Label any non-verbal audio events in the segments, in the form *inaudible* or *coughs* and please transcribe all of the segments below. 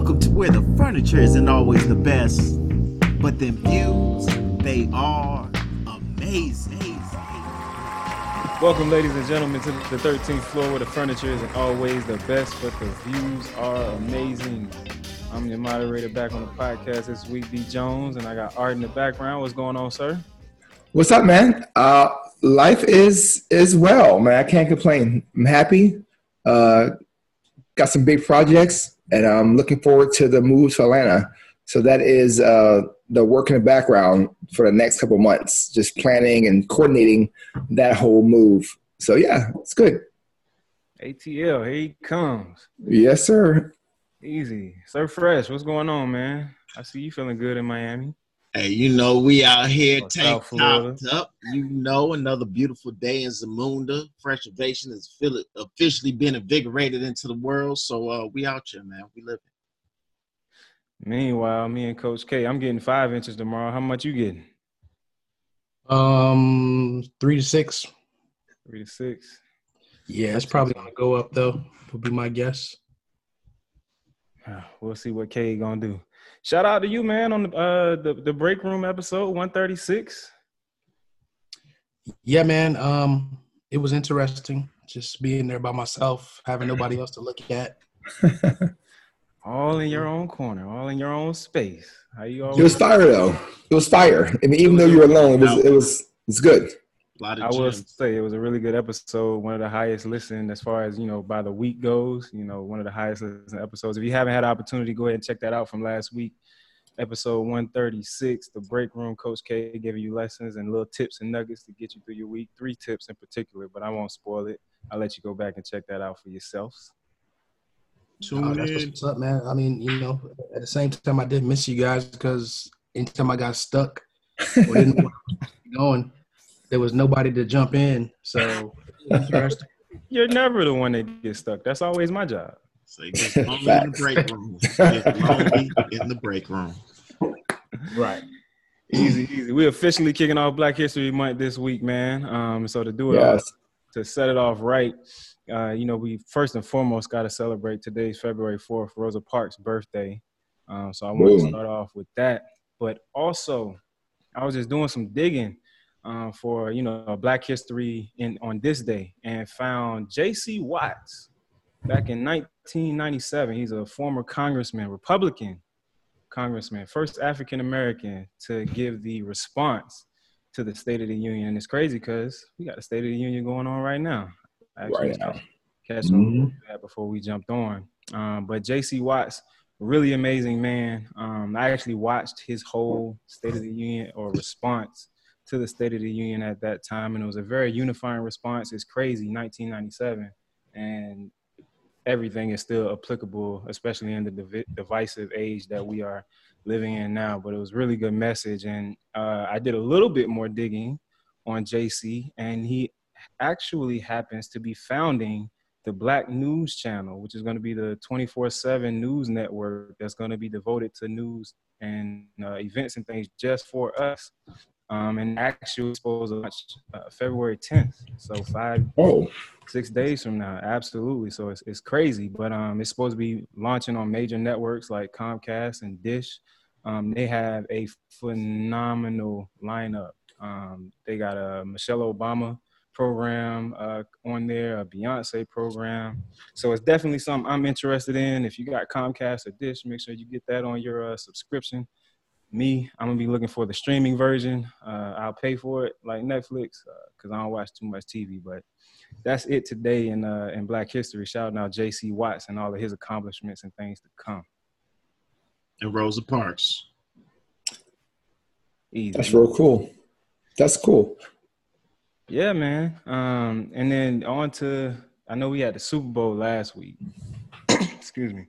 Welcome to where the furniture isn't always the best, but them views, they are amazing. Welcome, ladies and gentlemen, to the 13th floor where the furniture isn't always the best, but the views are amazing. I'm your moderator back on the podcast this week, D Jones, and I got Art in the background. What's going on, sir? What's up, man? Uh, life is is well, man. I can't complain. I'm happy. Uh, got some big projects, and I'm looking forward to the move to Atlanta. So that is uh, the work in the background for the next couple months, just planning and coordinating that whole move. So yeah, it's good. ATL, here he comes. Yes, sir. Easy. Sir Fresh, what's going on, man? I see you feeling good in Miami. Hey, you know, we out here tank topped up. You know, another beautiful day in Zamunda. Fresh Ovation has officially been invigorated into the world. So uh, we out here, man. We living. Meanwhile, me and Coach K, I'm getting five inches tomorrow. How much you getting? Um, three to six. Three to six. Yeah, it's probably gonna go up though. Would be my guess. Uh, We'll see what K gonna do. Shout out to you, man, on the uh the, the break room episode 136. Yeah, man. Um, it was interesting just being there by myself, having nobody else to look at. *laughs* All in your own corner, all in your own space. How you It was fire though. It was fire. I mean, even though you were alone, it was it was it's good. A lot of I will say it was a really good episode, one of the highest listened as far as, you know, by the week goes, you know, one of the highest listened episodes. If you haven't had an opportunity, go ahead and check that out from last week. Episode 136, the break room, Coach K giving you lessons and little tips and nuggets to get you through your week. Three tips in particular, but I won't spoil it. I'll let you go back and check that out for yourselves. Oh, Tune Oh, that's in. what's up, man. I mean, you know, at the same time, I did miss you guys because anytime I got stuck or didn't know where I was going, there was nobody to jump in. So interesting. *laughs* You're never the one that gets stuck. That's always my job. So you get lonely in the break room. Get lonely in the break room. right. Easy, easy. We're officially kicking off Black History Month this week, man. Um, so to do it all, Yes. to set it off right, uh, you know, we first and foremost got to celebrate today's February 4th, Rosa Parks' birthday. Um, so I want to start off with that. But also, I was just doing some digging uh, for, you know, Black History in on this day and found J.C. Watts back in 1997. He's a former congressman, Republican congressman, first African American to give the response to the State of the Union. And it's crazy because we got the State of the Union going on right now. Actually Right now. catch Mhm. that before we jumped on. Um, but J.C. Watts, really amazing man. Um, I actually watched his whole State of the Union or response to the State of the Union at that time, and it was a very unifying response. It's crazy, 1997, and everything is still applicable, especially in the divi- divisive age that we are living in now. But it was really good message, and uh, I did a little bit more digging on JC, and he actually happens to be founding the Black News Channel, which is going to be the 24/7 news network that's going to be devoted to news and uh, events and things just for us. Um, and actually supposed to launch uh, February 10th, so five Oh, six days from now absolutely. So it's, it's crazy but um it's supposed to be launching on major networks like comcast and dish. Um they have a phenomenal lineup. Um they got a michelle obama program uh on there a beyonce program. So it's definitely something i'm interested in. If you got comcast or dish make sure you get that on your uh, subscription me i'm gonna be looking for the streaming version uh i'll pay for it like netflix because i don't watch too much tv but that's it today in uh, in Black History. Shouting out J.C. Watts and all of his accomplishments and things to come. And Rosa Parks. Easy. that's real cool. That's cool. Yeah, man. Um, and then on to I know we had the Super Bowl last week. *coughs* Excuse me,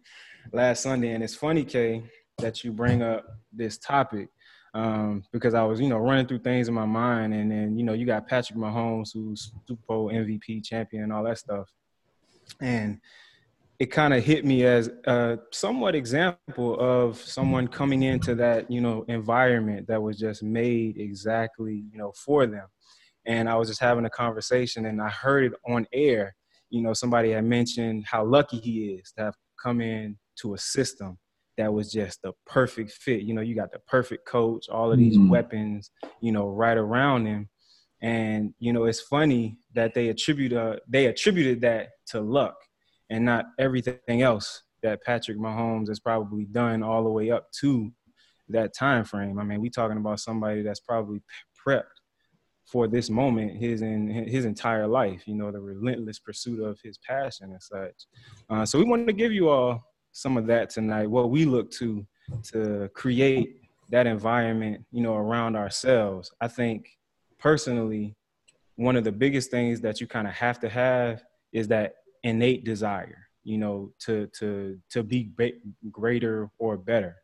last Sunday, and it's funny, Kay, that you bring up this topic um, because I was, you know, running through things in my mind, and then you know, you got Patrick Mahomes, who's Super Bowl MVP champion, and all that stuff, and it kind of hit me as a somewhat example of someone coming into that, you know, environment that was just made exactly, you know, for them. And I was just having a conversation, and I heard it on air. You know, somebody had mentioned how lucky he is to have come in to a system that was just the perfect fit. You know, you got the perfect coach, all of these Mhm. weapons, you know, right around him. And you know, it's funny that they attribute uh, they attributed that to luck and not everything else that Patrick Mahomes has probably done all the way up to that time frame. I mean, we talking about somebody that's probably prepped for this moment his in his entire life. You know, the relentless pursuit of his passion and such. Uh, so we wanted to give you all some of that tonight. What we look to to create that environment, you know, around ourselves. I think personally, one of the biggest things that you kind of have to have is that innate desire, you know, to to to be greater or better.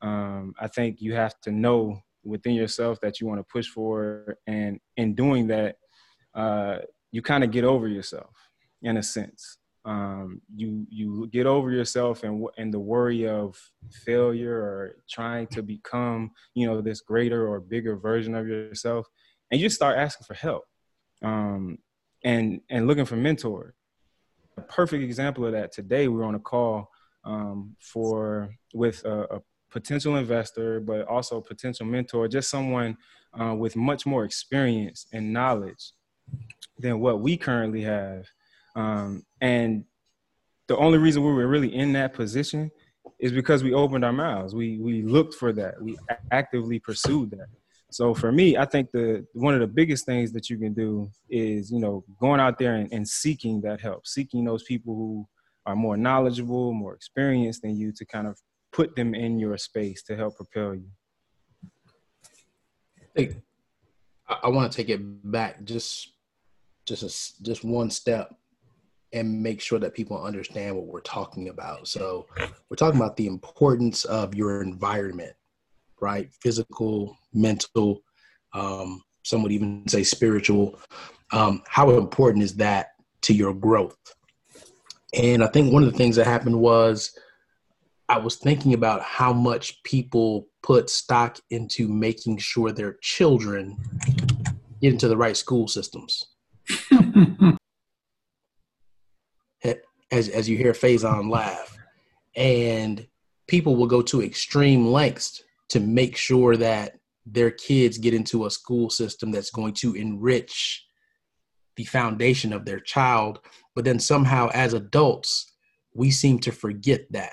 Um, I think you have to know within yourself that you want to push for, and in doing that, uh, you kind of get over yourself in a sense. Um, you you get over yourself and and the worry of failure or trying to become you know this greater or bigger version of yourself, and you start asking for help um, and and looking for mentors. A perfect example of that today. We were on a call um, for with a, a potential investor, but also potential mentor, just someone uh, with much more experience and knowledge than what we currently have. Um, and the only reason we were really in that position is because we opened our mouths. We we looked for that. We actively pursued that. So for me, I think the one of the biggest things that you can do is you know going out there and, and seeking that help, seeking those people who are more knowledgeable, more experienced than you to kind of put them in your space to help propel you. Hey, I, I want to take it back just just a, just one step and make sure that people understand what we're talking about. So we're talking about the importance of your environment, right? Physical, mental, um, some would even say spiritual. Um, how important is that to your growth? And I think one of the things that happened was I was thinking about how much people put stock into making sure their children get into the right school systems. *laughs* As, as you hear Faison laugh, and people will go to extreme lengths to make sure that their kids get into a school system that's going to enrich the foundation of their child. But then somehow, as adults, we seem to forget that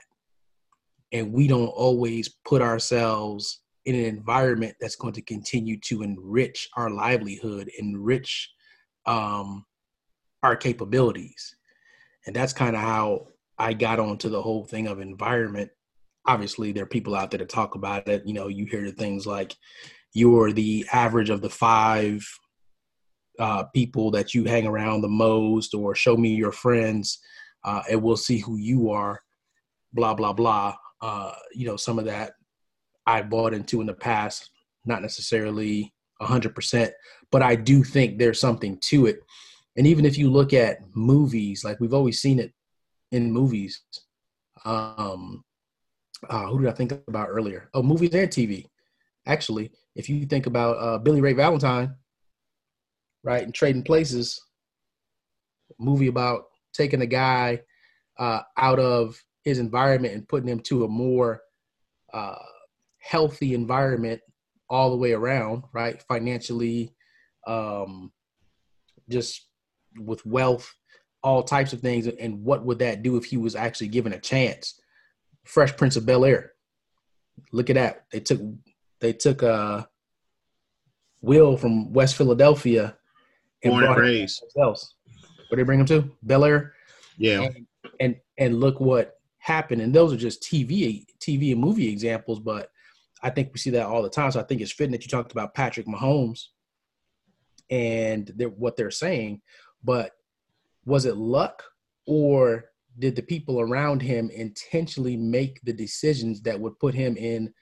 and we don't always put ourselves in an environment that's going to continue to enrich our livelihood, enrich um, our capabilities. And that's kind of how I got onto the whole thing of environment. Obviously, there are people out there to talk about it. You know, you hear things like you're the average of the five uh, people that you hang around the most, or show me your friends, uh, and we'll see who you are. Blah blah blah uh, you know, some of that I bought into in the past, not necessarily 100%, but I do think there's something to it. And even if you look at movies, like we've always seen it in movies. Um, uh, who did I think about earlier? Oh, movies and TV. Actually, if you think about uh, Billy Ray Valentine, right, and Trading Places, movie about taking a guy uh, out of his environment and putting him to a more uh, healthy environment all the way around, right? Financially, um, just with wealth, all types of things. And what would that do if he was actually given a chance? Fresh Prince of Bel Air. Look at that. They took they took uh Will from West Philadelphia and Born brought and him raised. else. Where they bring him to? Bel Air. Yeah. And, and and look what happened. And those are just TV TV and movie examples, but I think we see that all the time. So I think it's fitting that you talked about Patrick Mahomes and they're, what they're saying. But was it luck or did the people around him intentionally make the decisions that would put him in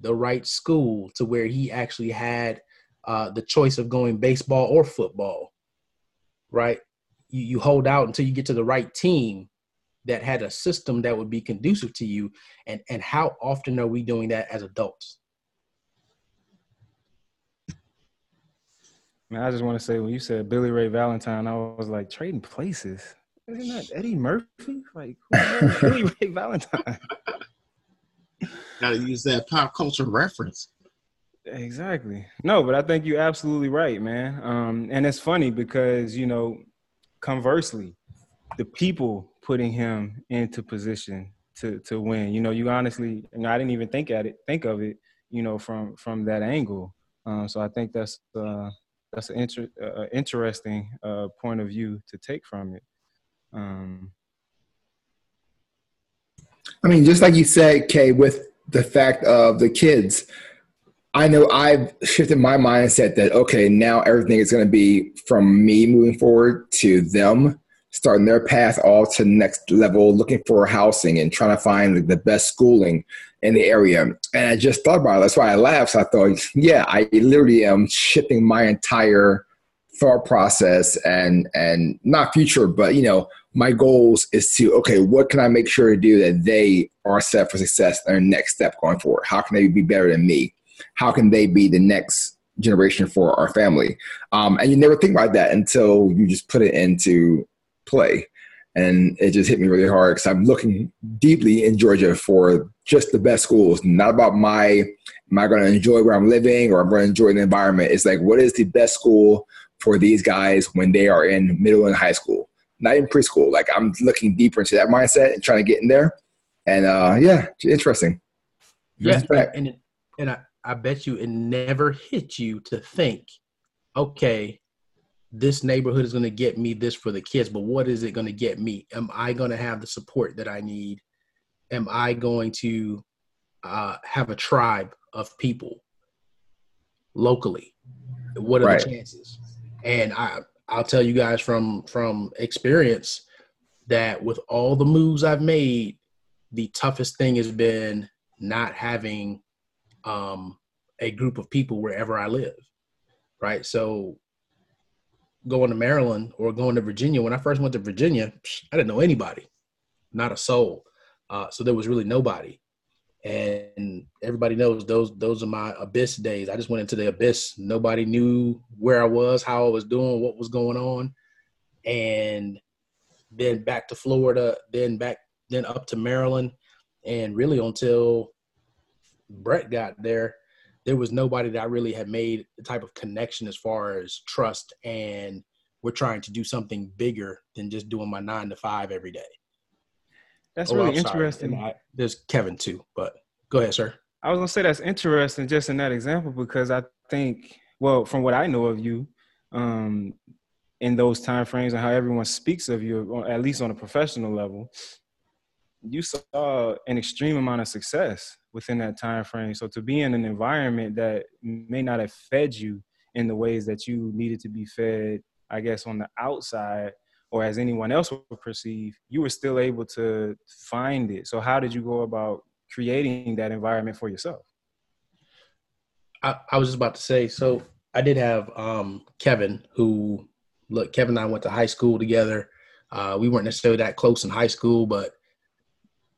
the right school to where he actually had uh, the choice of going baseball or football? Right? You, you hold out until you get to the right team that had a system that would be conducive to you and and how often are we doing that as adults Man, I just want to say when you said Billy Ray Valentine, I was like trading places. Isn't that Eddie Murphy? Like who the hell is *laughs* Billy Ray Valentine? *laughs* Got to use that pop culture reference. Exactly. No, but I think you're absolutely right, man. Um, and it's funny because you know, conversely, the people putting him into position to to win. You know, you honestly, and I didn't even think at it, think of it, you know, from from that angle. Um, so I think that's uh, that's an inter- uh, interesting uh, point of view to take from it. Um, I mean, just like you said, Kay, with the fact of the kids, I know I've shifted my mindset that okay, now everything is going to be from me moving forward to them starting their path all to next level, looking for housing and trying to find the best schooling in the area. And I just thought about it. That's why I laughed. So I thought, yeah, I literally am shifting my entire thought process and and not future, but you know, my goals is to okay, what can I make sure to do that they are set for success their next step going forward? How can they be better than me? How can they be the next generation for our family? Um, and you never think about that until you just put it into play. And it just hit me really hard because I'm looking deeply in Georgia for just the best schools. Not about my, am I going to enjoy where I'm living or I'm going to enjoy the environment. It's like, what is the best school for these guys when they are in middle and high school, not in preschool? Like I'm looking deeper into that mindset and trying to get in there. And uh, yeah, interesting. Yeah, and and I, I bet you it never hit you to think, okay, this neighborhood is going to get me this for the kids, but what is it going to get me? Am I going to have the support that I need? Am I going to uh, have a tribe of people locally? What are right. the chances? And I, I'll tell you guys from from experience that with all the moves I've made, the toughest thing has been not having um, a group of people wherever I live. Right. So going to Maryland or going to Virginia. When I first went to Virginia, I didn't know anybody, not a soul. Uh, so there was really nobody. And everybody knows those those are my abyss days. I just went into the abyss. Nobody knew where I was, how I was doing, what was going on. And then back to Florida, then back then up to Maryland. And really until Brett got there, there was nobody that I really had made the type of connection as far as trust and we're trying to do something bigger than just doing my nine to five every day. That's oh, really interesting. I, there's Kevin too, but go ahead, sir. I was gonna say that's interesting just in that example because I think, well, from what I know of you, um, in those time frames and how everyone speaks of you, at least on a professional level, you saw an extreme amount of success within that time frame. So to be in an environment that may not have fed you in the ways that you needed to be fed, I guess on the outside or as anyone else would perceive, you were still able to find it. So how did you go about creating that environment for yourself? I, I was just about to say, so I did have um, Kevin who look, Kevin and I went to high school together. Uh, we weren't necessarily that close in high school, but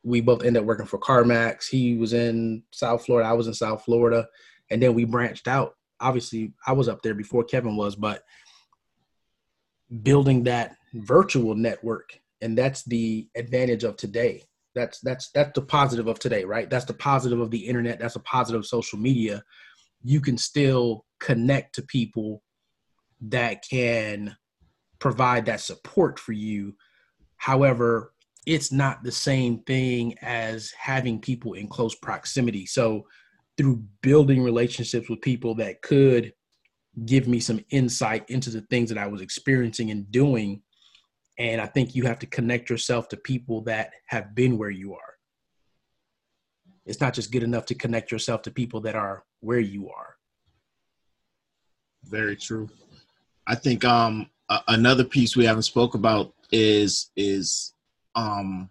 we both ended up working for CarMax. He was in South Florida, I was in South Florida, and then we branched out. Obviously, I was up there before Kevin was, but building that virtual network, and that's the advantage of today. That's that's that's the positive of today, right? That's the positive of the internet. That's a positive of social media. You can still connect to people that can provide that support for you. However, it's not the same thing as having people in close proximity. So, through building relationships with people that could give me some insight into the things that I was experiencing and doing, and I think you have to connect yourself to people that have been where you are. It's not just good enough to connect yourself to people that are where you are. Very true. I think um, another piece we haven't spoke about is is um,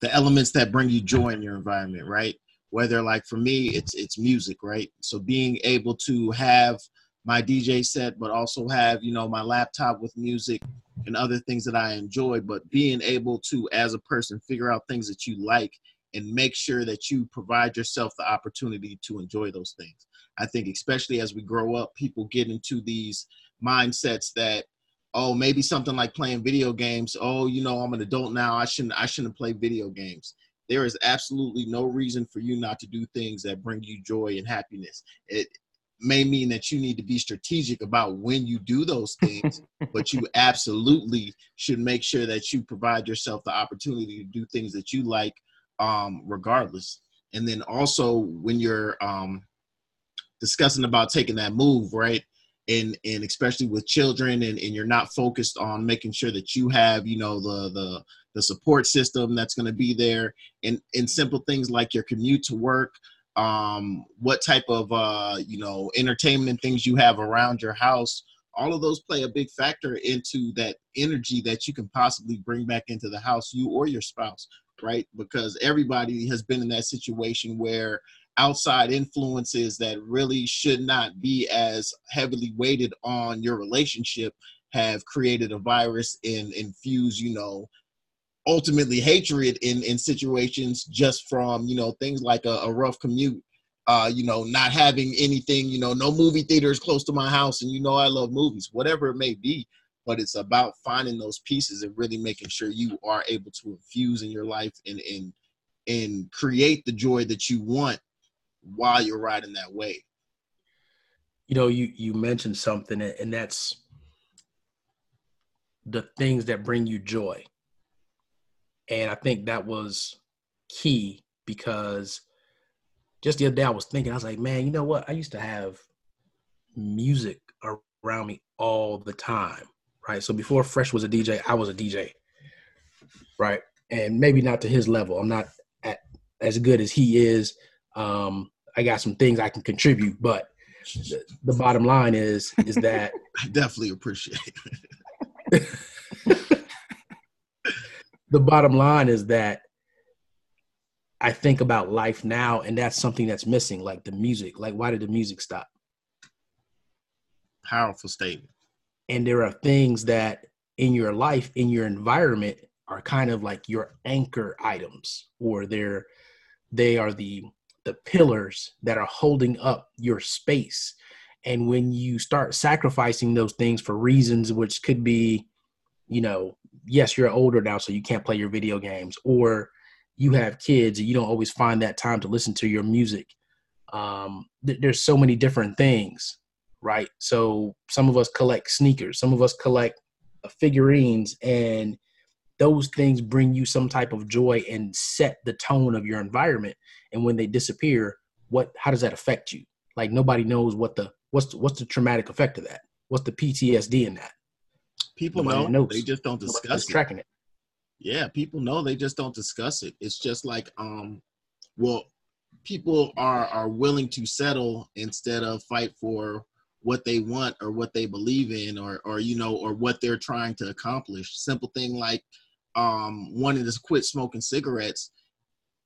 the elements that bring you joy in your environment, right? Whether like for me, it's it's music, right? So being able to have my DJ set, but also have you know my laptop with music and other things that I enjoy, but being able to, as a person, figure out things that you like and make sure that you provide yourself the opportunity to enjoy those things. I think, especially as we grow up, people get into these mindsets that oh maybe something like playing video games oh you know i'm an adult now i shouldn't i shouldn't play video games there is absolutely no reason for you not to do things that bring you joy and happiness. It may mean that you need to be strategic about when you do those things, *laughs* but you absolutely should make sure that you provide yourself the opportunity to do things that you like, um, regardless. And then also when you're um, discussing about taking that move, right? And and especially with children, and, and you're not focused on making sure that you have, you know, the the the support system that's going to be there, and and simple things like your commute to work, um, what type of uh, you know entertainment things you have around your house. All of those play a big factor into that energy that you can possibly bring back into the house, you or your spouse, right? Because everybody has been in that situation where outside influences that really should not be as heavily weighted on your relationship have created a virus and infuse, you know, ultimately hatred in in situations just from you know things like a, a rough commute uh you know not having anything you know no movie theaters close to my house. And you know i love movies whatever it may be but it's about finding those pieces and really making sure you are able to infuse in your life and and and create the joy that you want while you're riding that wave you know you you mentioned something and that's the things that bring you joy and I think that was key because just the other day I was thinking, I was like, man, you know what? I used to have music around me all the time, right? So before Fresh was a DJ, I was a DJ, right? And maybe not to his level. I'm not at, as good as he is. Um, I got some things I can contribute, but the, the bottom line is is that *laughs* I definitely appreciate *laughs* the bottom line is that I think about life now, and that's something that's missing, like the music. Like, why did the music stop? Powerful statement. And there are things that in your life, in your environment, are kind of like your anchor items, or they're they are the the pillars that are holding up your space. And when you start sacrificing those things for reasons which could be, you know, yes, you're older now, so you can't play your video games, or you have kids and you don't always find that time to listen to your music. Um, th- there's so many different things, right? So some of us collect sneakers, some of us collect figurines, and those things bring you some type of joy and set the tone of your environment. And when they disappear, what? How does that affect you? Like nobody knows what the what's the, what's the traumatic effect of that? What's the PTSD in that? People Nobody know. Knows. They just don't discuss it. tracking it. Yeah, people know. They just don't discuss it. It's just like, um, well, people are are willing to settle instead of fight for what they want or what they believe in or or you know or what they're trying to accomplish. Simple thing like um wanting to quit smoking cigarettes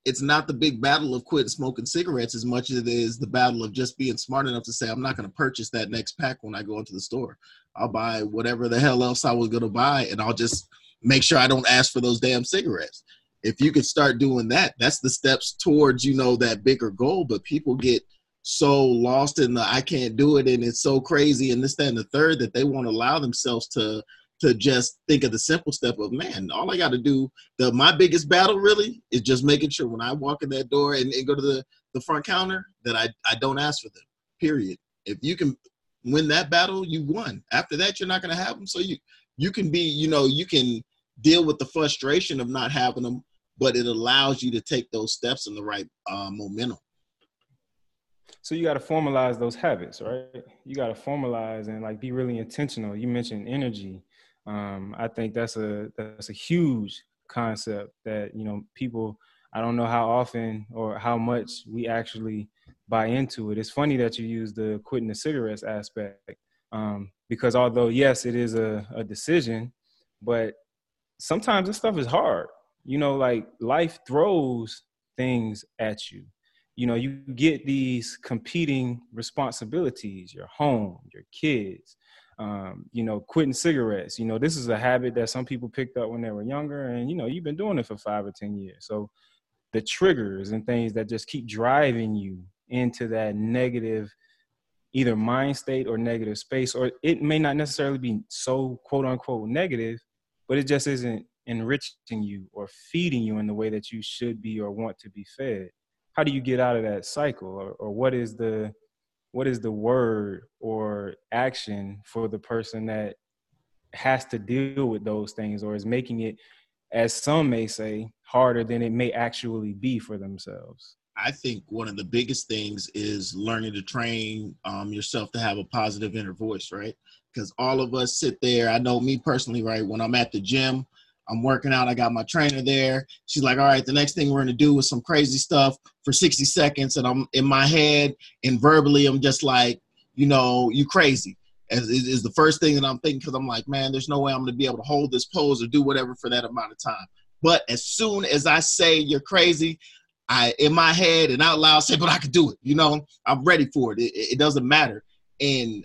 it's not the big battle of quit smoking cigarettes as much as it is the battle of just being smart enough to say i'm not going to purchase that next pack when i go into the store. I'll buy whatever the hell else i was going to buy and i'll just make sure i don't ask for those damn cigarettes. If you could start doing that that's the steps towards you know that bigger goal but people get so lost in the i can't do it and it's so crazy and this that and the third that they won't allow themselves to to just think of the simple step of man all i got to do the my biggest battle really is just making sure when i walk in that door and, and go to the, the front counter that I, I don't ask for them period. If you can win that battle you won. After that you're not going to have them so you you can be you know you can deal with the frustration of not having them but it allows you to take those steps in the right uh, momentum. So you got to formalize those habits right? You got to formalize and like be really intentional. You mentioned energy um, I think that's a that's a huge concept that you know people. I don't know how often or how much we actually buy into it. It's funny that you use the quitting the cigarettes aspect um, because although yes, it is a, a decision, but sometimes this stuff is hard. You know, like life throws things at you. You know, you get these competing responsibilities, your home, your kids, um, you know, quitting cigarettes. You know, this is a habit that some people picked up when they were younger, and you know, you've been doing it for five or ten years. So the triggers and things that just keep driving you into that negative either mind state or negative space or it may not necessarily be so quote unquote negative but it just isn't enriching you or feeding you in the way that you should be or want to be fed how do you get out of that cycle or, or what is the what is the word or action for the person that has to deal with those things or is making it as some may say harder than it may actually be for themselves I think one of the biggest things is learning to train um, yourself to have a positive inner voice, right? Because all of us sit there. I know me personally, right? When I'm at the gym, I'm working out. I got my trainer there. She's like, "All right, the next thing we're gonna do is some crazy stuff for 60 seconds," and I'm in my head and verbally, I'm just like, you know, you crazy. As is, the first thing that I'm thinking because I'm like, man, there's no way I'm gonna be able to hold this pose or do whatever for that amount of time. But as soon as I say you're crazy, I in my head and out loud say, but I could do it. You know, I'm ready for it. It, it doesn't matter. And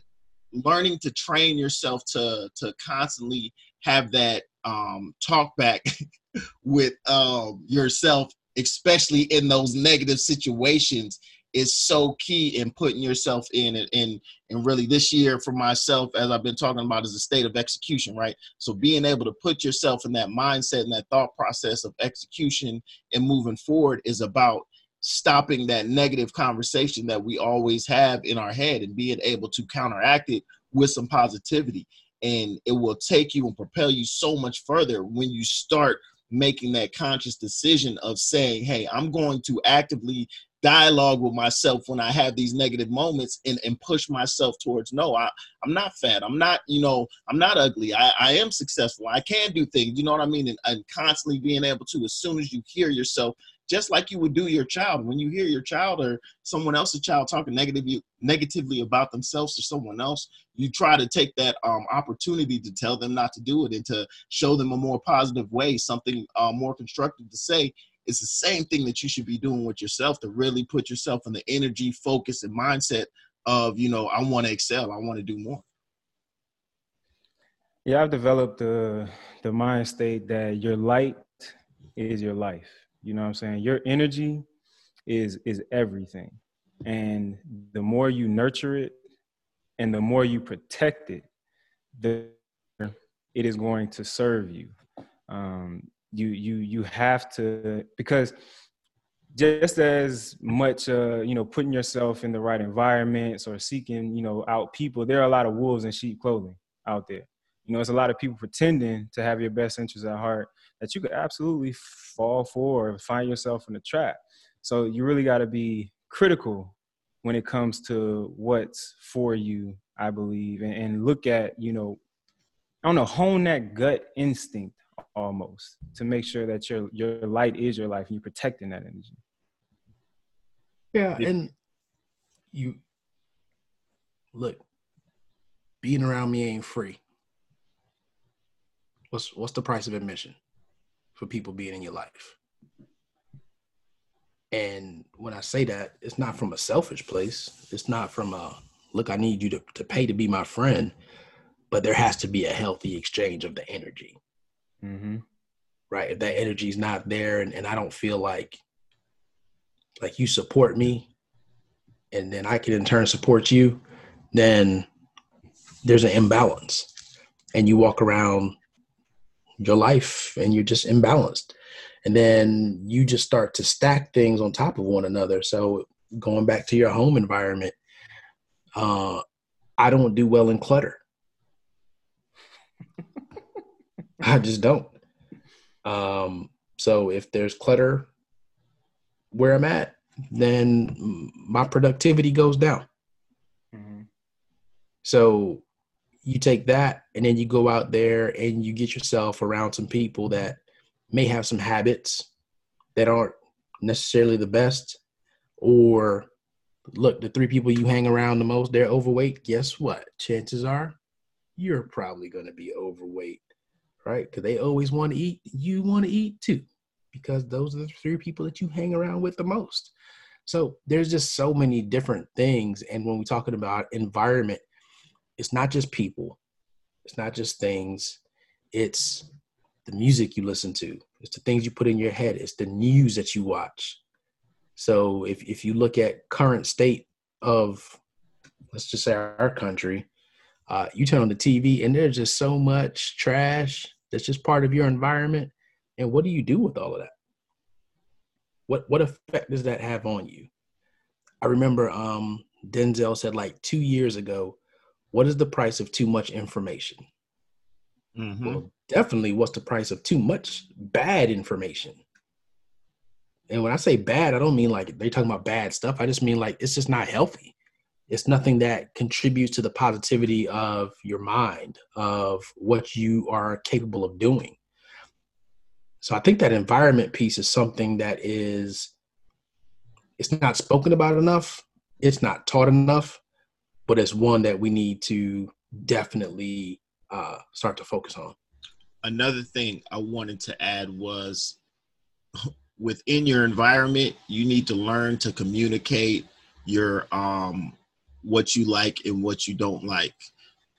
learning to train yourself to to constantly have that um, talk back *laughs* with um, yourself, especially in those negative situations, is so key in putting yourself in and and and really this year for myself as i've been talking about is a state of execution right? So being able to put yourself in that mindset and that thought process of execution and moving forward is about stopping that negative conversation that we always have in our head and being able to counteract it with some positivity and it will take you and propel you so much further when you start making that conscious decision of saying hey i'm going to actively dialogue with myself when I have these negative moments and, and push myself towards no, I, I'm not fat. I'm not, you know, I'm not ugly. I, I am successful. I can do things. You know what I mean? And, and constantly being able to, as soon as you hear yourself, just like you would do your child, when you hear your child or someone else's child talking negatively negatively about themselves or someone else, you try to take that um, opportunity to tell them not to do it and to show them a more positive way, something uh, more constructive to say it's the same thing that you should be doing with yourself to really put yourself in the energy, focus, and mindset of, you know, I want to excel, I want to do more. Yeah, I've developed the the mind state that your light is your life. You know what I'm saying? Your energy is is everything. And the more you nurture it and the more you protect it, the it is going to serve you. Um, you you you have to because just as much uh, you know putting yourself in the right environments or seeking you know out people there are a lot of wolves in sheep clothing out there you know it's a lot of people pretending to have your best interests at heart that you could absolutely fall for or find yourself in a trap so you really got to be critical when it comes to what's for you i believe and, and look at you know i don't know hone that gut instinct almost to make sure that your your light is your life and you're protecting that energy. Yeah, and you look, being around me ain't free. What's what's the price of admission for people being in your life? And when I say that, it's not from a selfish place. It's not from a look, I need you to, to pay to be my friend, but there has to be a healthy exchange of the energy. Mm-hmm. Right. If that energy is not there and, and I don't feel like like you support me and then I can in turn support you, then there's an imbalance. And you walk around your life and you're just imbalanced. And then you just start to stack things on top of one another. So going back to your home environment, uh, I don't do well in clutter. *laughs* I just don't. Um, so if there's clutter where I'm at, then my productivity goes down. Mm-hmm. So you take that and then you go out there and you get yourself around some people that may have some habits that aren't necessarily the best or look the three people you hang around the most they're overweight guess what chances are you're probably going to be overweight right? Because they always want to eat. You want to eat too, because those are the three people that you hang around with the most. So there's just so many different things. And when we're talking about environment, it's not just people, it's not just things, it's the music you listen to, it's the things you put in your head, it's the news that you watch. So if, if you look at current state of, let's just say our country, uh, you turn on the TV and there's just so much trash that's just part of your environment. And what do you do with all of that? What what effect does that have on you? I remember um, Denzel said like two years ago, what is the price of too much information? Mm-hmm. Well, definitely what's the price of too much bad information? And when I say bad, I don't mean like they're talking about bad stuff. I just mean like it's just not healthy. It's nothing that contributes to the positivity of your mind, of what you are capable of doing. So I think that environment piece is something that is it's not spoken about enough, it's not taught enough, but it's one that we need to definitely uh, start to focus on. Another thing I wanted to add was *laughs* within your environment, you need to learn to communicate your um what you like and what you don't like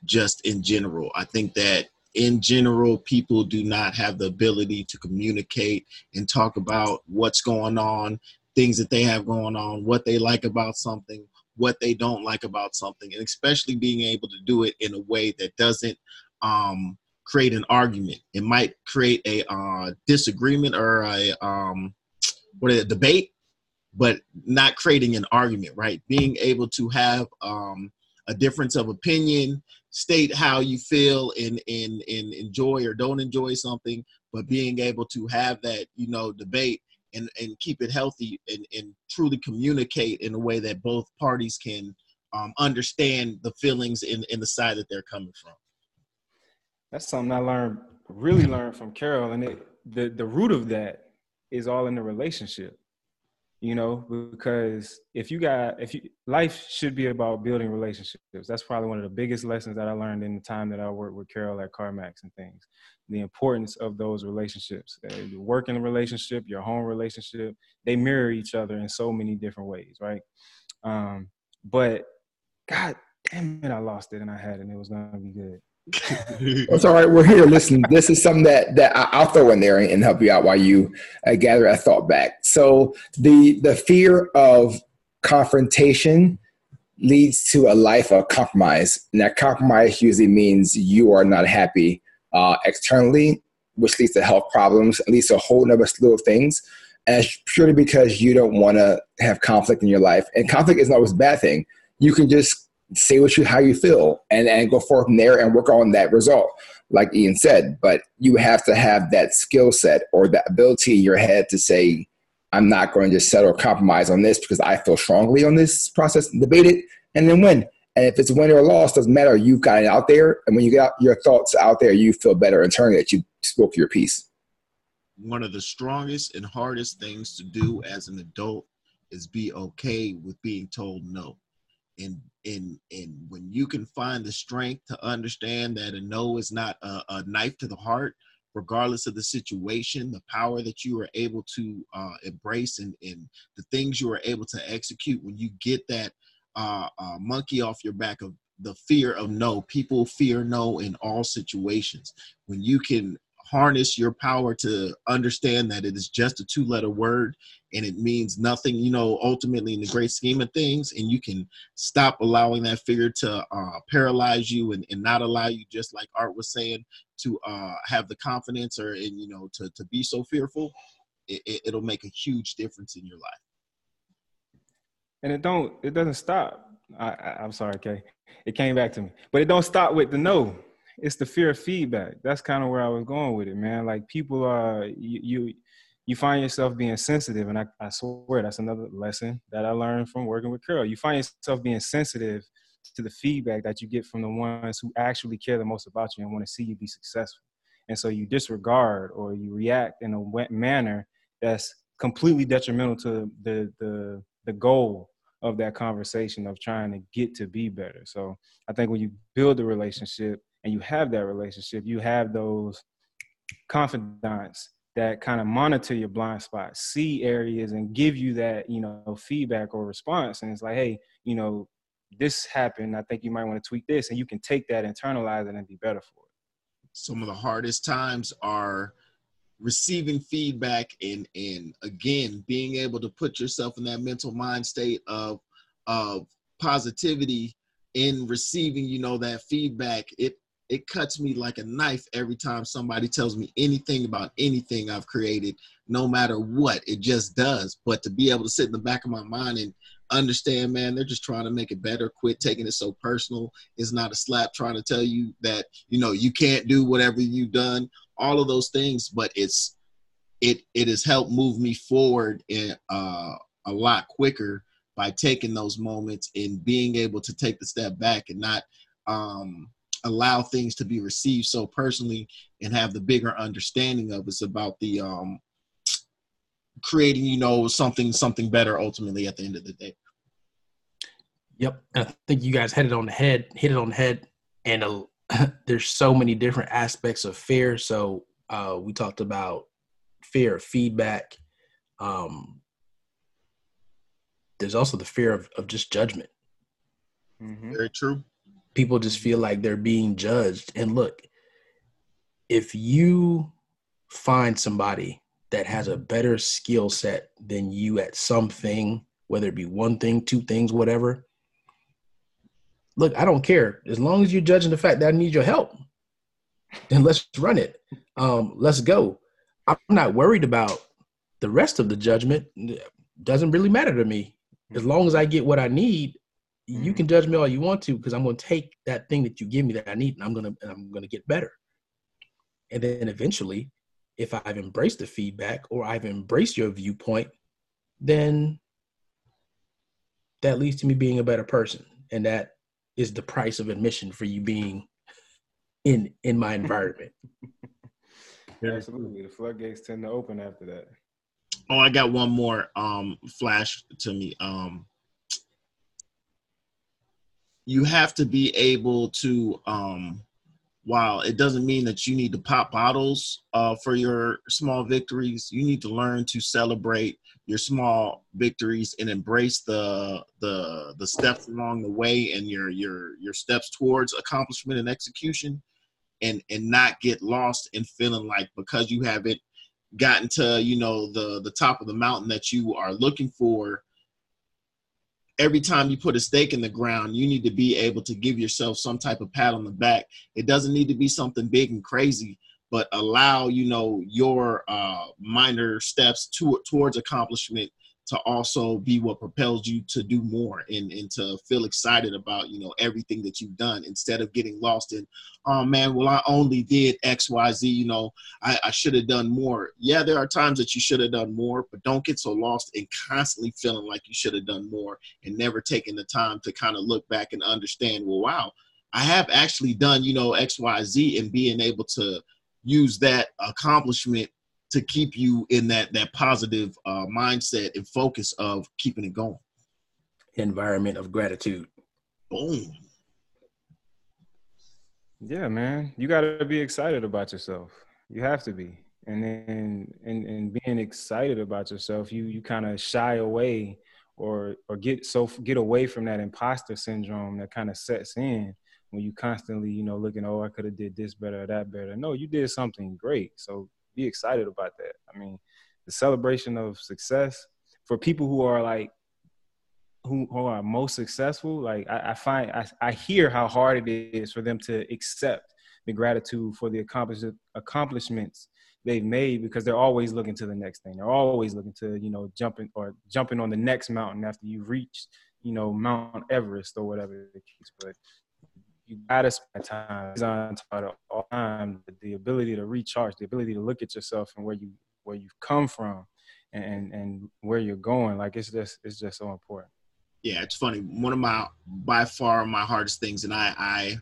just in general. I think that in general, people do not have the ability to communicate and talk about what's going on, things that they have going on, what they like about something, what they don't like about something, and especially being able to do it in a way that doesn't um, create an argument. It might create a uh, disagreement or a um, what debate, but not creating an argument. Right? Being able to have um, a difference of opinion, state how you feel, and and and enjoy or don't enjoy something, but being able to have that you know debate and and keep it healthy and and truly communicate in a way that both parties can um, understand the feelings in the side that they're coming from that's something I learned, really learned from Carol. And it, the, the root of that is all in the relationship, you know, because if you got, if you, life should be about building relationships. That's probably one of the biggest lessons that I learned in the time that I worked with Carol at CarMax and things. The importance of those relationships. Uh, your working relationship, your home relationship, they mirror each other in so many different ways, right? Um, but God damn it, I lost it and I had it and it was gonna be good. It's all right. We're here. Listen, this is something that that I'll throw in there and help you out while you uh, gather a thought back. So the the fear of confrontation leads to a life of compromise, and that compromise usually means you are not happy uh, externally, which leads to health problems, at least a whole other slew of things. And it's purely because you don't want to have conflict in your life. And conflict is not always a bad thing. You can just say what you how you feel and and go forth from there and work on that result like ian said. But you have to have that skill set or that ability in your head to say i'm not going to settle or compromise on this because i feel strongly on this process debate it and then win. And if it's a win or a loss doesn't matter. You've got it out there and when you get your thoughts out there you feel better internally that you spoke your piece. One of the strongest and hardest things to do as an adult is be okay with being told no and and and when you can find the strength to understand that a no is not a, a knife to the heart regardless of the situation the power that you are able to uh, embrace and, and the things you are able to execute when you get that uh, uh, monkey off your back of the fear of no people fear no in all situations. When you can harness your power to understand that it is just a two letter word and it means nothing, you know, ultimately in the great scheme of things. And you can stop allowing that fear to uh, paralyze you and, and not allow you, just like Art was saying, to uh, have the confidence or, and, you know, to, to be so fearful. It, it'll make a huge difference in your life. And it don't, it doesn't stop. I, I'm sorry, Kay. It came back to me, but it don't stop with the no it's the fear of feedback. That's kind of where I was going with it, man. Like people are you you, you find yourself being sensitive, and I, I swear that's another lesson that I learned from working with Carol. You find yourself being sensitive to the feedback that you get from the ones who actually care the most about you and want to see you be successful. And so you disregard or you react in a manner that's completely detrimental to the the the goal of that conversation of trying to get to be better. So I think when you build a relationship and you have that relationship, you have those confidants that kind of monitor your blind spots, see areas, and give you that you know feedback or response. And it's like, hey, you know, this happened. I think you might want to tweak this, and you can take that, internalize it, and be better for it. Some of the hardest times are receiving feedback and and again being able to put yourself in that mental mind state of of positivity in receiving you know that feedback it it cuts me like a knife every time somebody tells me anything about anything I've created, no matter what. It just does. But to be able to sit in the back of my mind and understand, man, they're just trying to make it better. Quit taking it so personal. It's not a slap trying to tell you that, you know, you can't do whatever you've done, all of those things, but it's it it has helped move me forward in uh, a lot quicker by taking those moments and being able to take the step back and not um allow things to be received so personally and have the bigger understanding of it's about the um creating you know something something better ultimately at the end of the day. Yep. I think you guys hit it on the head hit it on the head. And uh, *laughs* there's so many different aspects of fear. So uh, we talked about fear of feedback. Um, there's also the fear of, of just judgment. Mm-hmm. very true people just feel like they're being judged. And look, if you find somebody that has a better skill set than you at something, whether it be one thing, two things, whatever, look, I don't care. As long as you're judging the fact that I need your help, then let's run it. Um, let's go. I'm not worried about the rest of the judgment. Doesn't really matter to me. As long as I get what I need, you can judge me all you want to because I'm going to take that thing that you give me that I need and I'm going to I'm going to get better. And then eventually, if I've embraced the feedback or I've embraced your viewpoint, then that leads to me being a better person, and that is the price of admission for you being in in my environment. *laughs* Absolutely, the floodgates tend to open after that. Oh, I got one more um flash to me. Um you have to be able to um while it doesn't mean that you need to pop bottles uh, for your small victories you need to learn to celebrate your small victories and embrace the the the steps along the way and your your your steps towards accomplishment and execution and and not get lost in feeling like because you haven't gotten to you know the the top of the mountain that you are looking for every time you put a stake in the ground, you need to be able to give yourself some type of pat on the back. It doesn't need to be something big and crazy, but allow you know your uh, minor steps to, towards accomplishment to also be what propels you to do more and, and to feel excited about you know everything that you've done instead of getting lost in oh man well i only did xyz you know i, I should have done more. Yeah there are times that you should have done more but don't get so lost in constantly feeling like you should have done more and never taking the time to kind of look back and understand well wow i have actually done you know xyz and being able to use that accomplishment to keep you in that that positive uh, mindset and focus of keeping it going. Environment of gratitude. Boom. Yeah, man. You got to be excited about yourself. You have to be. And then and, and being excited about yourself, you you kind of shy away or or get so get away from that imposter syndrome that kind of sets in when you constantly, you know, looking, oh, I could have did this better or that better. No, you did something great. So be excited about that. I mean, the celebration of success for people who are like who, who are most successful, like I, I find I, I hear how hard it is for them to accept the gratitude for the accomplish, accomplishments they've made because they're always looking to the next thing. They're always looking to, you know, jumping or jumping on the next mountain after you've reached, you know, Mount Everest or whatever the case. But you gotta spend time on all time. The ability to recharge, the ability to look at yourself and where you where you've come from, and and where you're going. Like it's just it's just so important. Yeah, it's funny. One of my by far my hardest things, and I I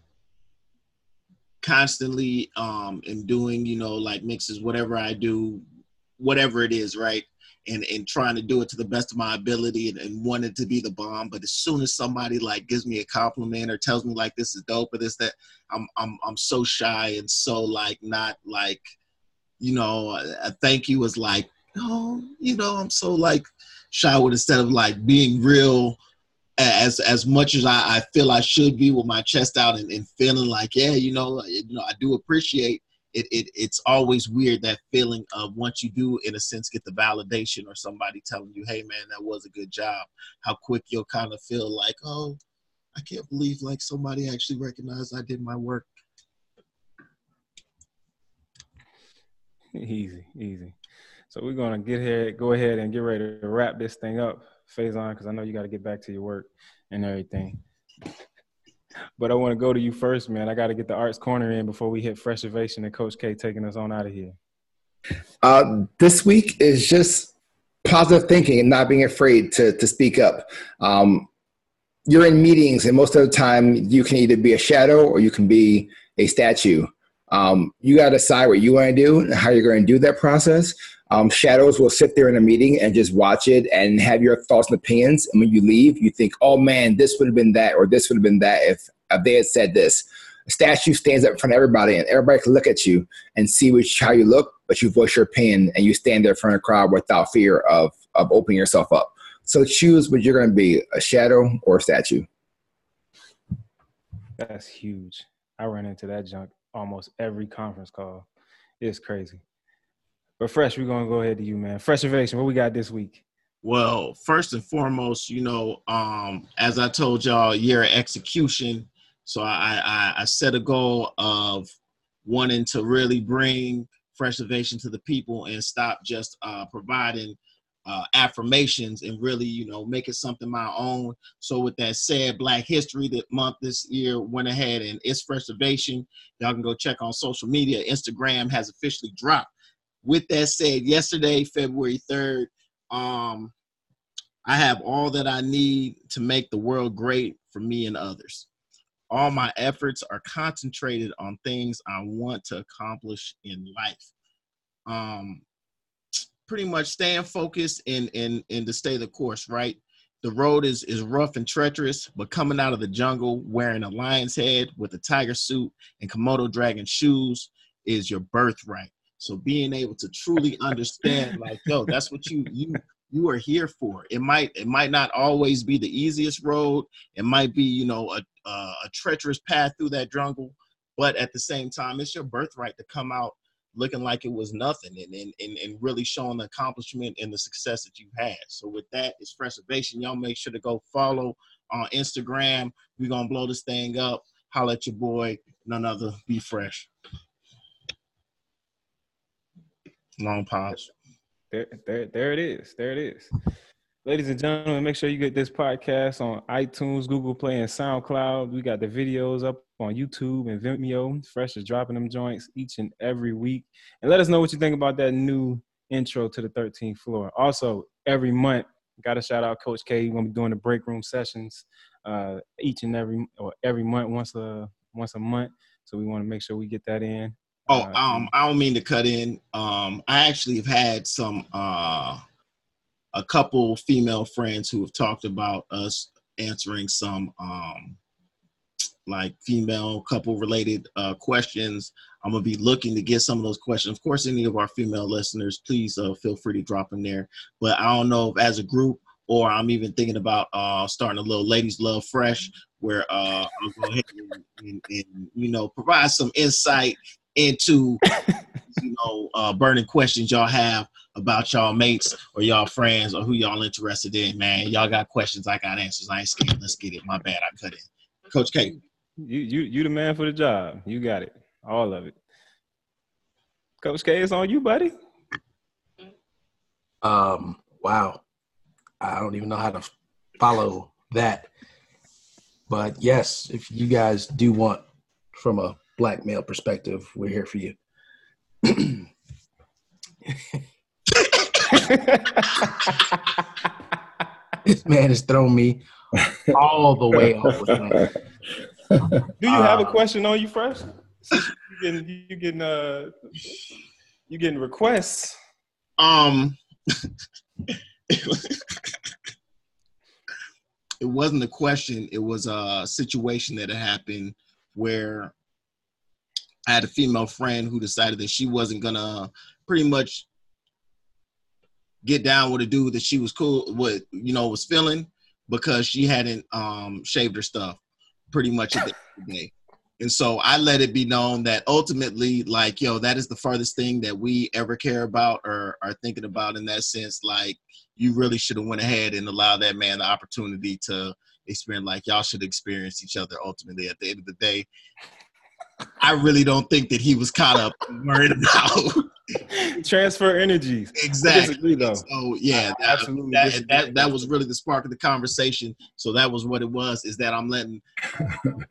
constantly um am doing you know like mixes whatever I do, whatever it is, right and and trying to do it to the best of my ability and, and wanting to be the bomb. But as soon as somebody like gives me a compliment or tells me like this is dope or this that, I'm I'm I'm so shy and so like not like, you know, a, a thank you is like, oh, you know, I'm so like shy with instead of like being real as as much as I, I feel I should be with my chest out and, and feeling like, yeah, you know, you know, I do appreciate it, it it's always weird that feeling of once you do in a sense get the validation or somebody telling you hey man that was a good job. How quick you'll kind of feel like oh i can't believe like somebody actually recognized i did my work. Easy easy. So we're gonna get ahead, go ahead and get ready to wrap this thing up, Faison, because I know you got to get back to your work and everything. But I want to go to you first, man. I got to get the arts corner in before we hit Fresh Ovation and Coach K taking us on out of here. Uh, this week is just positive thinking and not being afraid to to speak up. Um, you're in meetings, and most of the time, you can either be a shadow or you can be a statue. Um, you got to decide what you want to do and how you're going to do that process. Um, shadows will sit there in a meeting and just watch it and have your thoughts and opinions. And when you leave, you think, oh man, this would have been that or this would have been that if, if they had said this. A statue stands up in front of everybody and everybody can look at you and see which, how you look, but you voice your opinion and you stand there in front of a crowd without fear of, of opening yourself up. So choose what you're going to be, a shadow or a statue. That's huge. I run into that junk almost every conference call. It's crazy. But Fresh, we're gonna go ahead to you, man. Fresh Ovation, what we got this week? Well, first and foremost, you know, um, as I told y'all, year execution. So I, I, I set a goal of wanting to really bring fresh ovation to the people and stop just uh, providing uh, affirmations and really, you know, make it something my own. So with that said, Black History that month this year went ahead and it's fresh ovation. Y'all can go check on social media. Instagram has officially dropped with that said, yesterday, February 3rd, um, I have all that I need to make the world great for me and others. All my efforts are concentrated on things I want to accomplish in life. Um, pretty much staying focused and and and to stay the course, right? The road is is rough and treacherous, but coming out of the jungle wearing a lion's head with a tiger suit and Komodo dragon shoes is your birthright. So being able to truly understand, like, yo, that's what you you you are here for. It might it might not always be the easiest road. It might be you know a a, a treacherous path through that jungle, but at the same time, it's your birthright to come out looking like it was nothing and, and, and, and really showing the accomplishment and the success that you've had. So with that, it's preservation. Y'all make sure to go follow on Instagram. We're gonna blow this thing up. Holla at your boy, none other, be fresh. Long pause. There, there, there it is. There it is. Ladies and gentlemen, make sure you get this podcast on iTunes, Google Play, and SoundCloud. We got the videos up on YouTube and Vimeo. Fresh is dropping them joints each and every week. And let us know what you think about that new intro to the 13th floor. Also, every month, got to shout out Coach K. We're gonna be doing the break room sessions uh, each and every or every month, once a once a month. So we want to make sure we get that in. Oh, um, I don't mean to cut in. Um, I actually have had some uh, a couple female friends who have talked about us answering some um, like female couple related uh, questions. I'm gonna be looking to get some of those questions. Of course, any of our female listeners, please uh, feel free to drop them there. But I don't know if as a group or I'm even thinking about uh, starting a little ladies love fresh where uh, I'll go ahead and, and, and, you know provide some insight into you know uh, burning questions y'all have about y'all mates or y'all friends or who y'all interested in. Man, y'all got questions, I got answers. I ain't scared. Let's get it. My bad, I cut it. Coach K. You you you the man for the job. You got it. All of it. Coach K, it's on you, buddy. Um. Wow. I don't even know how to follow that. But yes, if you guys do want from a black male perspective, we're here for you. this man has thrown me all the way off. Do you have a uh, question on you first? you getting you getting uh you getting requests? Um *laughs* it wasn't a question, it was a situation that had happened where I had a female friend who decided that she wasn't gonna pretty much get down with a dude that she was cool with, you know, was feeling because she hadn't um shaved her stuff pretty much at the, the day. And so I let it be known that ultimately, like, yo, that is the farthest thing that we ever care about or are thinking about in that sense. Like, you really should have went ahead and allowed that man the opportunity to experience. Like, y'all should experience each other ultimately. At the end of the day, I really don't think that he was caught up worried about *laughs* transfer energies. exactly. Though. So yeah, that, absolutely that, that that was really the spark of the conversation. So that was what it was. Is that I'm letting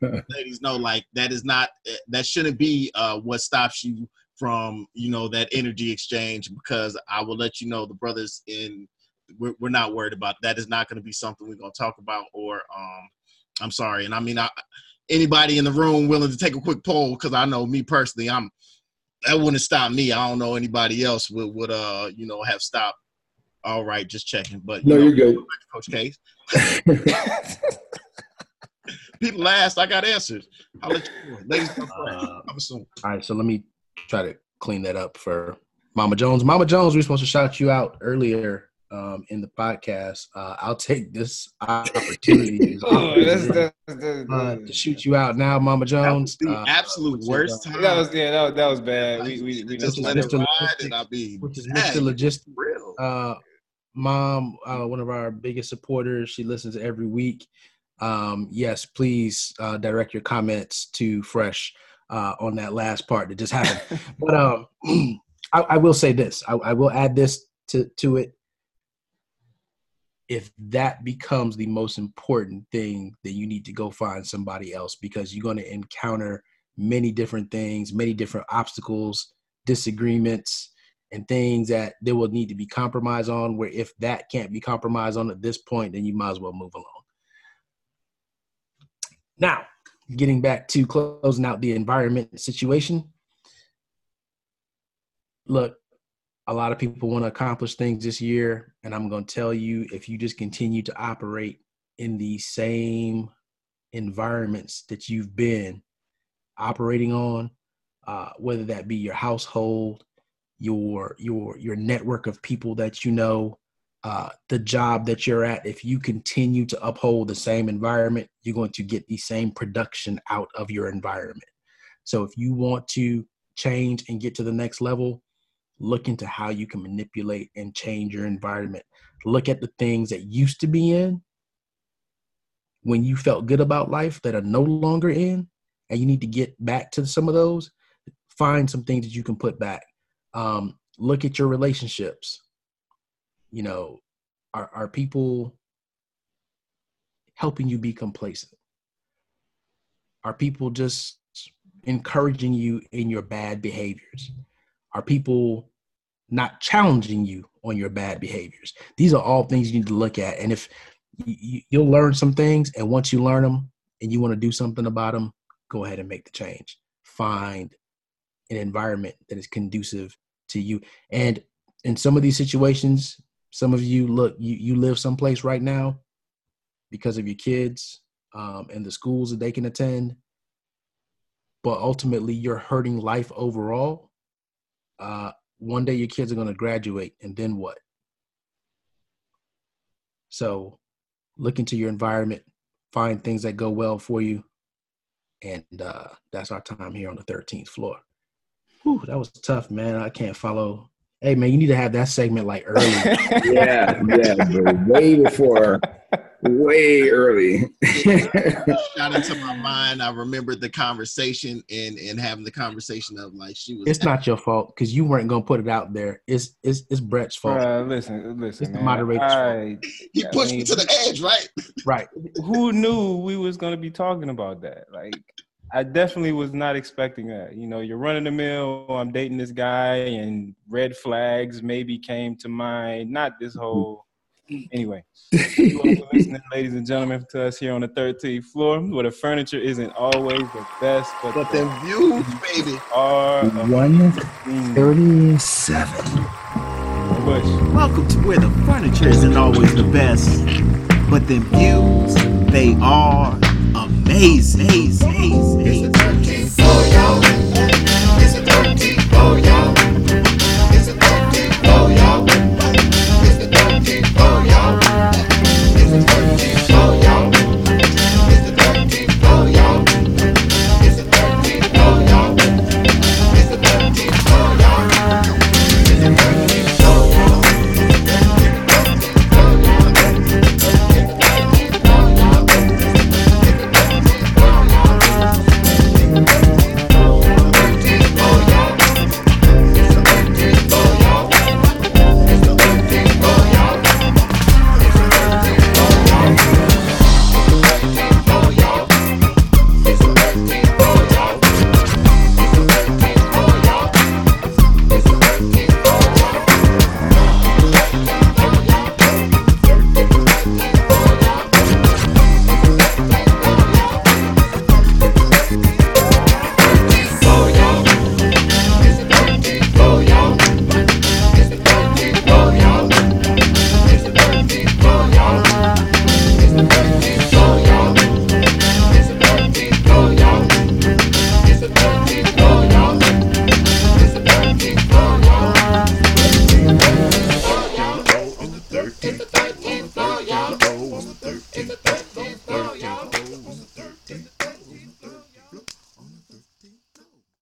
*laughs* ladies know like that is not that shouldn't be uh, what stops you from you know that energy exchange because I will let you know the brothers in we're, we're not worried about that is not going to be something we're going to talk about or um I'm sorry and I mean I, anybody in the room willing to take a quick poll because I know me personally I'm that wouldn't stop me. I don't know anybody else would would uh you know have stopped. All right just checking but No, you know, you're good. *laughs* Coach Case. People asked I got answers. I'll let you know. ladies Uh, I'm assuming All right, so let me try to clean that up for Mama Jones. Mama Jones, we were supposed to shout you out earlier um, in the podcast. Uh, I'll take this opportunity *laughs* Oh, that's, uh, that's, that's, to shoot you out now, Mama Jones. the Uh, absolute which worst uh, time that was yeah, that, was- that was bad. We we, we just let let it Mr. ride Logistics, and I'll be which is Mr. Logistic. real. uh, mom, uh, one of our biggest supporters. She listens every week. Um, yes, please uh, direct your comments to Fresh uh, on that last part that just happened. *laughs* but um, *clears throat* I, I will say this. I, I will add this to to it. If that becomes the most important thing, then you need to go find somebody else because you're going to encounter many different things, many different obstacles, disagreements, and things that there will need to be compromise on. Where if that can't be compromised on at this point, then you might as well move along. Now, getting back to closing out the environment situation. Look, a lot of people want to accomplish things this year, and I'm going to tell you if you just continue to operate in the same environments that you've been operating on, uh, whether that be your household, your your your network of people that you know, uh, the job that you're at. If you continue to uphold the same environment, you're going to get the same production out of your environment. So if you want to change and get to the next level, look into how you can manipulate and change your environment. Look at the things that used to be in when you felt good about life that are no longer in, and you need to get back to some of those. Find some things that you can put back. Um, look at your relationships. You know, are, are people helping you be complacent? Are people just encouraging you in your bad behaviors? Are people not challenging you on your bad behaviors? These are all things you need to look at. And if you, you, you'll learn some things, and once you learn them and you want to do something about them, go ahead and make the change. Find an environment that is conducive to you. And in some of these situations, some of you look, you, you live someplace right now because of your kids um, and the schools that they can attend, but ultimately you're hurting life overall. Uh, one day your kids are going to graduate, and then what? So look into your environment, find things that go well for you, and uh, that's our time here on the 13th floor. Whew, that was tough, man. I can't follow. Hey, man, you need to have that segment like early. *laughs* yeah, yeah, way before, way early. Shot into my mind. I remembered the conversation and and having the conversation of like she was. it's not your fault because you weren't gonna put it out there. It's it's it's Brett's fault. Uh, listen, listen, It's the man. moderator's fault. I, he I pushed me to the edge, right? Right. who knew we was gonna be talking about that? Like, I definitely was not expecting that. You know, you're running the mill. I'm dating this guy, and red flags maybe came to mind. Not this whole. *clears throat* Anyway, listening, ladies and gentlemen, to us here on the 13th floor, where the furniture isn't always the best, but, but the, views, baby, are 137. Welcome to where the furniture isn't always the best, but the views, they are amazing. amazing. It's a 13th floor, y'all. It's a 13th floor, y'all.